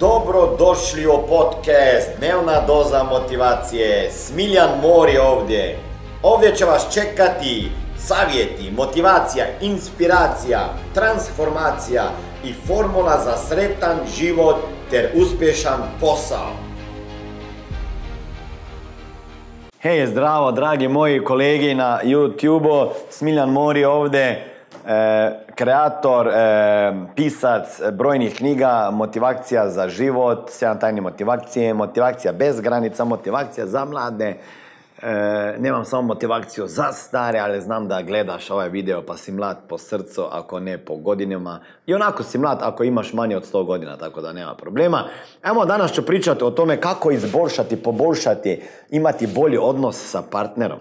Dobro došli u podcast Dnevna doza motivacije. Smiljan Mori ovdje. Ovdje će vas čekati savjeti, motivacija, inspiracija, transformacija i formula za sretan život ter uspješan posao. Hej, zdravo dragi moji kolegi na YouTube-u. Smiljan Mori ovdje. E, kreator, e, pisac brojnih knjiga, motivacija za život, sedam tajni motivacije, motivacija bez granica, motivacija za mlade. E, nemam samo motivaciju za stare, ali znam da gledaš ovaj video pa si mlad po srcu, ako ne po godinama. I onako si mlad ako imaš manje od 100 godina, tako da nema problema. Evo danas ću pričati o tome kako izboljšati, poboljšati, imati bolji odnos sa partnerom.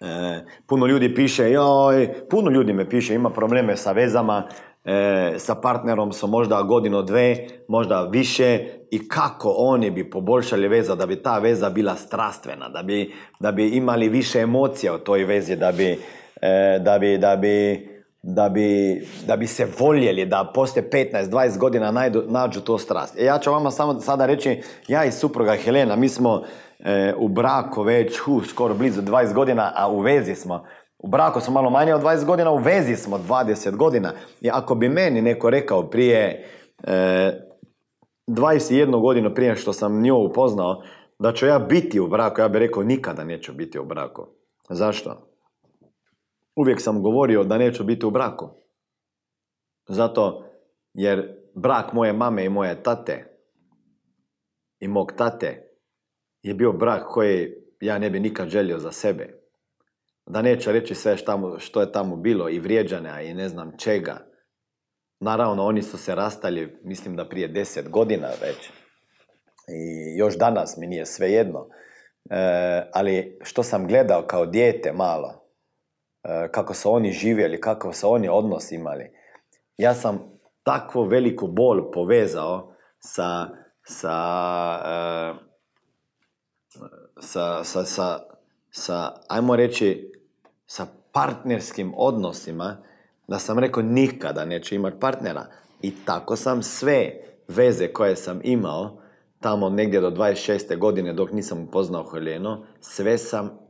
E, puno ljudi piše, joj, puno ljudi me piše, ima probleme sa vezama, e, sa partnerom su možda godinu, dve, možda više. I kako oni bi poboljšali veza, da bi ta veza bila strastvena, da bi, da bi imali više emocija u toj vezi, da bi, e, da bi, da bi, da bi, da bi se voljeli, da poslije 15-20 godina najdu, nađu to strast. E, ja ću vama samo sada reći, ja i supruga Helena, mi smo e, u braku već hu, skoro blizu 20 godina, a u vezi smo. U braku smo malo manje od 20 godina, u vezi smo 20 godina. I ako bi meni neko rekao prije e, 21 godinu prije što sam nju upoznao, da ću ja biti u braku, ja bih rekao nikada neću biti u braku. Zašto? Uvijek sam govorio da neću biti u braku. Zato jer brak moje mame i moje tate i mog tate je bio brak koji ja ne bi nikad želio za sebe. Da neću reći sve što, je tamo bilo i vrijeđanja i ne znam čega. Naravno, oni su se rastali, mislim da prije deset godina već. I još danas mi nije svejedno. E, ali što sam gledao kao dijete malo, kako su oni živjeli, kako su oni odnos imali. Ja sam takvu veliku bol povezao sa, sa e, sa, sa, sa, sa, ajmo reći, sa partnerskim odnosima, da sam rekao nikada neću imati partnera. I tako sam sve veze koje sam imao, tamo negdje do 26. godine dok nisam upoznao Heleno, sve sam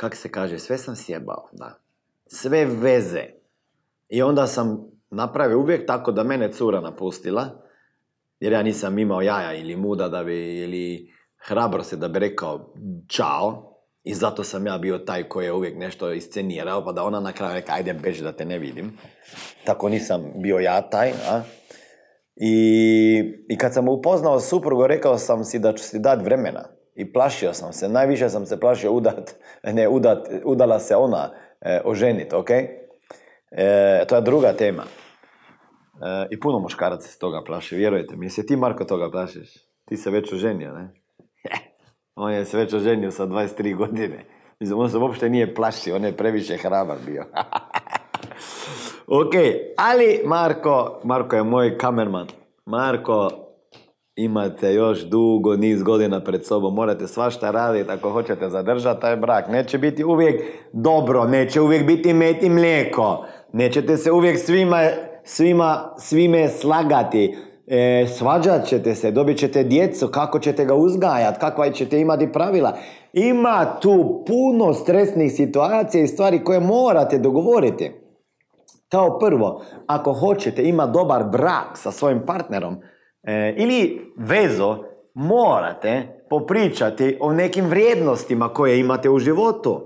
kak se kaže, sve sam sjebao, da. Sve veze. I onda sam napravio uvijek tako da mene cura napustila, jer ja nisam imao jaja ili muda da bi, ili hrabrosti da bi rekao čao. I zato sam ja bio taj koji je uvijek nešto iscenirao, pa da ona na kraju reka, ajde beži da te ne vidim. Tako nisam bio ja taj, a? I, I kad sam upoznao suprugu, rekao sam si da ću si dati vremena. I plašio sam se, najviše sam se plašio udat, ne, udat, udala se ona e, oženit, ok? E, to je druga tema. E, I puno muškaraca se toga plaši, vjerujte mi. Jesi ti, Marko, toga plašiš? Ti se već oženio, ne? on je se već oženio sa 23 godine. On se uopšte nije plašio, on je previše hrabar bio. ok, ali Marko, Marko je moj kamerman. Marko, imate još dugo niz godina pred sobom, morate svašta raditi ako hoćete zadržati taj brak. Neće biti uvijek dobro, neće uvijek biti met i mlijeko. Nećete se uvijek svima svima, svime slagati. E, svađat ćete se, dobit ćete djecu, kako ćete ga uzgajati, kakva ćete imati pravila. Ima tu puno stresnih situacija i stvari koje morate dogovoriti. Kao prvo, ako hoćete imati dobar brak sa svojim partnerom e, ili vezo, morate popričati o nekim vrijednostima koje imate u životu.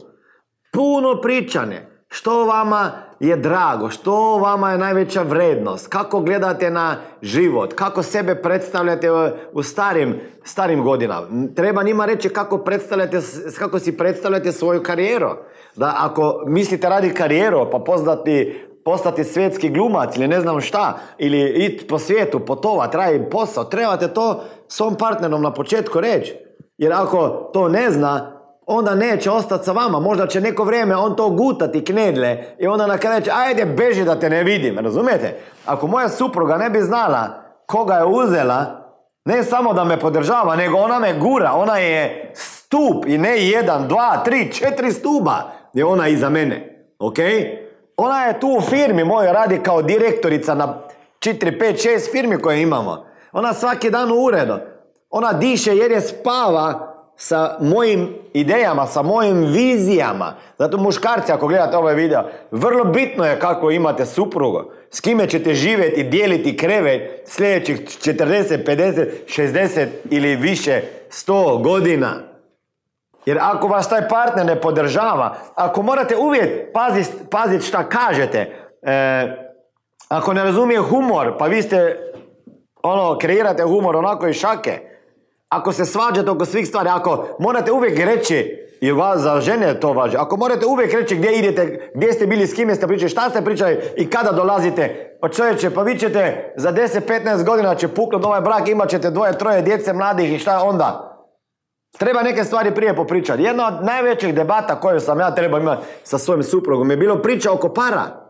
Puno pričane. Što vama je drago, što vama je najveća vrednost, kako gledate na život, kako sebe predstavljate u starim, starim godinama. Treba njima reći kako, predstavljate, kako si predstavljate svoju karijeru. Da ako mislite radi karijeru pa postati, postati svjetski glumac ili ne znam šta, ili iti po svijetu, potovat, raditi posao, trebate to svom partnerom na početku reći. Jer ako to ne zna, onda neće ostati sa vama. Možda će neko vrijeme on to gutati knedle i onda na kraju će, ajde beži da te ne vidim, razumijete? Ako moja supruga ne bi znala koga je uzela, ne samo da me podržava, nego ona me gura, ona je stup i ne jedan, dva, tri, četiri stuba je ona iza mene, ok? Ona je tu u firmi mojoj radi kao direktorica na 4, 5, 6 firmi koje imamo. Ona svaki dan u uredu. Ona diše jer je spava sa mojim idejama, sa mojim vizijama. Zato muškarci, ako gledate ovaj video, vrlo bitno je kako imate suprugu. S kime ćete živjeti i dijeliti krevet sljedećih 40, 50, 60 ili više 100 godina. Jer ako vas taj partner ne podržava, ako morate uvijek paziti pazit šta kažete, e, ako ne razumije humor, pa vi ste, ono, kreirate humor onako i šake, ako se svađate oko svih stvari, ako morate uvijek reći, i vas za žene to važi, ako morate uvijek reći gdje idete, gdje ste bili, s kime ste pričali, šta ste pričali i kada dolazite, pa čovječe, pa vi ćete za 10-15 godina će puknuti ovaj brak, imat ćete dvoje, troje djece mladih i šta onda? Treba neke stvari prije popričati. Jedna od najvećih debata koju sam ja trebao imati sa svojim suprugom je bilo priča oko para.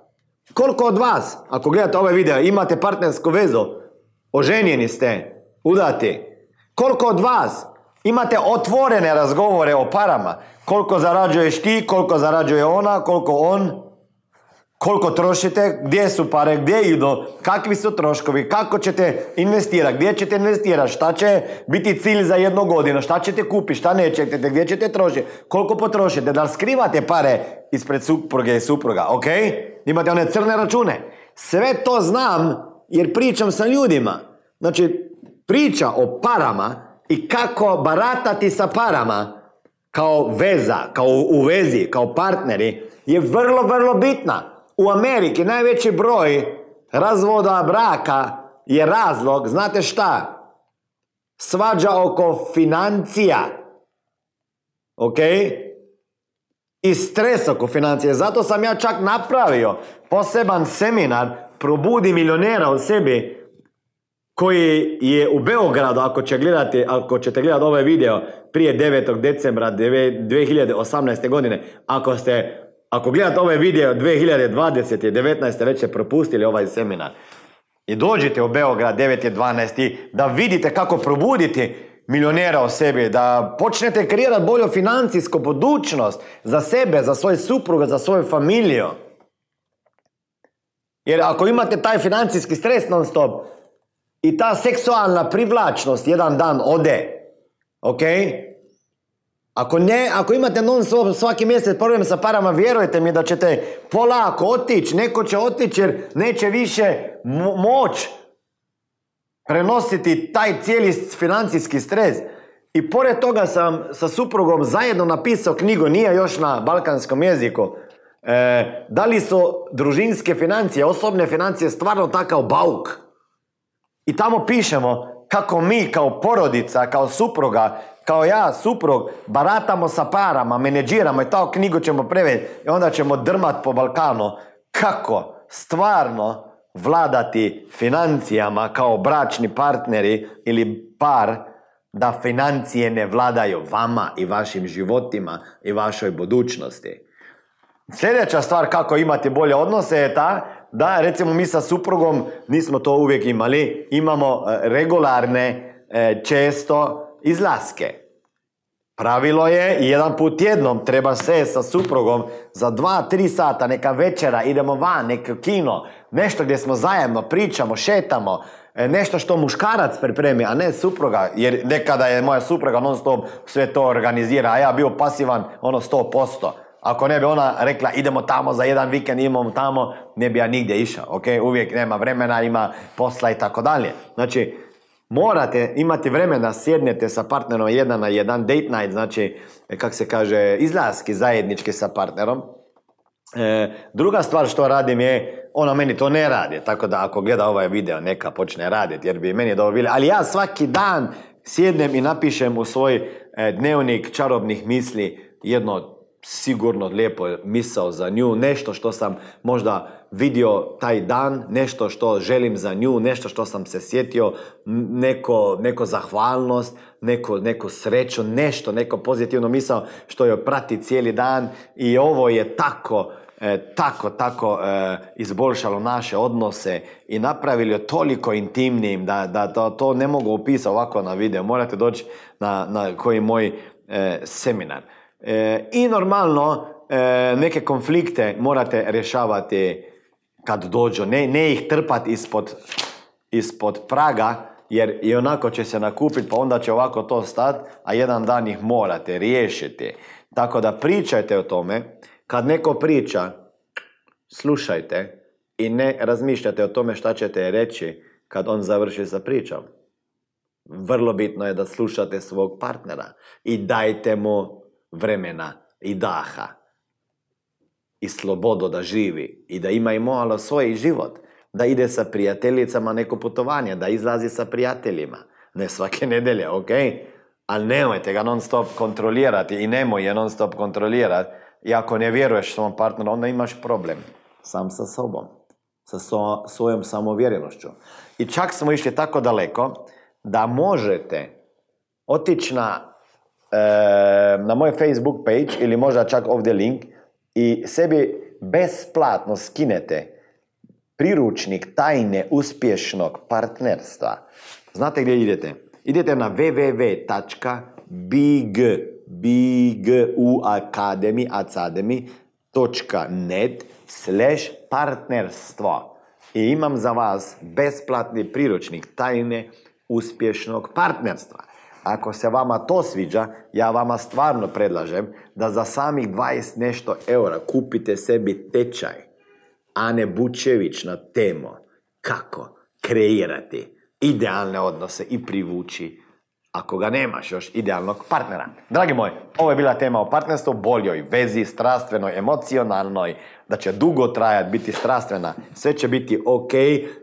Koliko od vas, ako gledate ovaj video, imate partnersku vezu, oženjeni ste, udati, koliko od vas imate otvorene razgovore o parama, koliko zarađuješ ti, koliko zarađuje ona, koliko on, koliko trošite, gdje su pare, gdje idu, kakvi su troškovi, kako ćete investirati, gdje ćete investirati, šta će biti cilj za jednu godinu, šta ćete kupiti, šta nećete, gdje ćete trošiti, koliko potrošite, da li skrivate pare ispred supruge i supruga, ok? Imate one crne račune. Sve to znam jer pričam sa ljudima. Znači, priča o parama i kako baratati sa parama kao veza, kao u vezi, kao partneri je vrlo, vrlo bitna. U Ameriki najveći broj razvoda braka je razlog, znate šta? Svađa oko financija. Ok? I stres oko financije. Zato sam ja čak napravio poseban seminar Probudi milionera od sebi koji je u Beogradu, ako, će gledati, ako ćete gledati ovaj video prije 9. decembra 2018. godine, ako ste ako gledate ovaj video 2020. i 19. već ste propustili ovaj seminar i dođete u Beograd 9. da vidite kako probuditi milionera o sebi, da počnete kreirati bolju financijsku budućnost za sebe, za svoje supruga, za svoju familiju. Jer ako imate taj financijski stres non stop i ta seksualna privlačnost jedan dan ode, ok? Ako, ne, ako imate non stop svaki mjesec problem sa parama, vjerujte mi da ćete polako otići, neko će otići jer neće više moć prenositi taj cijeli financijski stres. I pored toga sam sa suprugom zajedno napisao knjigu, nije još na balkanskom jeziku. E, da li su družinske financije, osobne financije stvarno takav bauk? I tamo pišemo kako mi kao porodica, kao supruga, kao ja, suprug, baratamo sa parama, menedžiramo i to knjigu ćemo prevesti i onda ćemo drmat po Balkanu. Kako stvarno vladati financijama kao bračni partneri ili par da financije ne vladaju vama i vašim životima i vašoj budućnosti. Sljedeća stvar kako imati bolje odnose je ta da recimo mi sa suprugom nismo to uvijek imali, imamo e, regularne e, izlaske. Pravilo je jedan put jednom treba se sa suprugom za dva, tri sata, neka večera, idemo van, neko kino, nešto gdje smo zajedno, pričamo, šetamo, e, nešto što muškarac pripremi, a ne supruga, jer nekada je moja supruga non stop sve to organizira, a ja bio pasivan ono sto posto. Ako ne bi ona rekla idemo tamo za jedan vikend, imamo tamo, ne bi ja nigdje išao, ok? Uvijek nema vremena, ima posla i tako dalje. Znači, morate imati vremena, sjednete sa partnerom jedan na jedan, date night, znači, kak se kaže, izlaski zajednički sa partnerom. E, druga stvar što radim je, ona meni to ne radi, tako da ako gleda ovaj video neka počne raditi, jer bi meni dobro bilo. Ali ja svaki dan sjednem i napišem u svoj e, dnevnik čarobnih misli jedno sigurno lijepo misao za nju, nešto što sam možda vidio taj dan, nešto što želim za nju, nešto što sam se sjetio, neko, neko zahvalnost, neko, neko sreću, nešto, neko pozitivno misao što joj prati cijeli dan i ovo je tako, e, tako, tako e, izboljšalo naše odnose i napravili toliko intimnijim da, da to, to ne mogu opisati ovako na video. Morate doći na, na koji moj e, seminar. E, I normalno e, neke konflikte morate rješavati kad dođu, ne, ne ih trpati ispod ispod praga, jer i onako će se nakupiti, pa onda će ovako to stati, a jedan dan ih morate riješiti. Tako da pričajte o tome. Kad neko priča, slušajte i ne razmišljate o tome šta ćete reći kad on završi sa pričom. Vrlo bitno je da slušate svog partnera i dajte mu vremena i daha i slobodu da živi i da ima i malo svoj život. Da ide sa prijateljicama neko putovanje, da izlazi sa prijateljima. Ne svake nedelje, ok? Ali nemojte ga non stop kontrolirati i nemoj je non stop kontrolirati. I ako ne vjeruješ svom partneru, onda imaš problem. Sam sa sobom. Sa svojom samovjerenošću. I čak smo išli tako daleko da možete otići na, na moj Facebook page ili možda čak ovdje link i sebi besplatno skinete priručnik tajne uspješnog partnerstva. Znate gdje idete? Idete na www.biguacademy.net slash partnerstvo. I imam za vas besplatni priručnik tajne uspješnog partnerstva. Ako se vama to sviđa, ja vama stvarno predlažem da za samih 20 nešto eura kupite sebi tečaj Ane Bučević na temu kako kreirati idealne odnose i privući ako ga nemaš još idealnog partnera. Dragi moji, ovo je bila tema o partnerstvu, boljoj vezi, strastvenoj, emocionalnoj, da će dugo trajati, biti strastvena, sve će biti ok.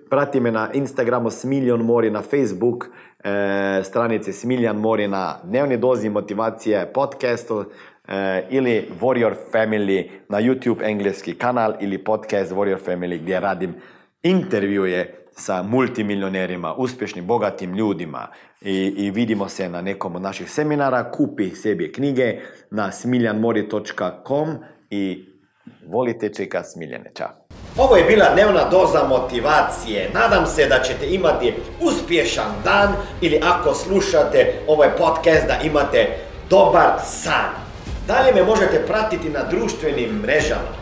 Prati me na Instagramu Smiljon Mori, na Facebook e, stranici Smiljan Mori, na dnevni dozi motivacije podcastu e, ili Warrior Family na YouTube engleski kanal ili podcast Warrior Family gdje radim intervjuje sa multimilionerima, uspješnim, bogatim ljudima i, i vidimo se na nekom od naših seminara, kupi sebi knjige na smiljanmori.com i volite čeka Smiljane. Ćao! Ovo je bila dnevna doza motivacije. Nadam se da ćete imati uspješan dan ili ako slušate ovaj podcast da imate dobar san. Dalje me možete pratiti na društvenim mrežama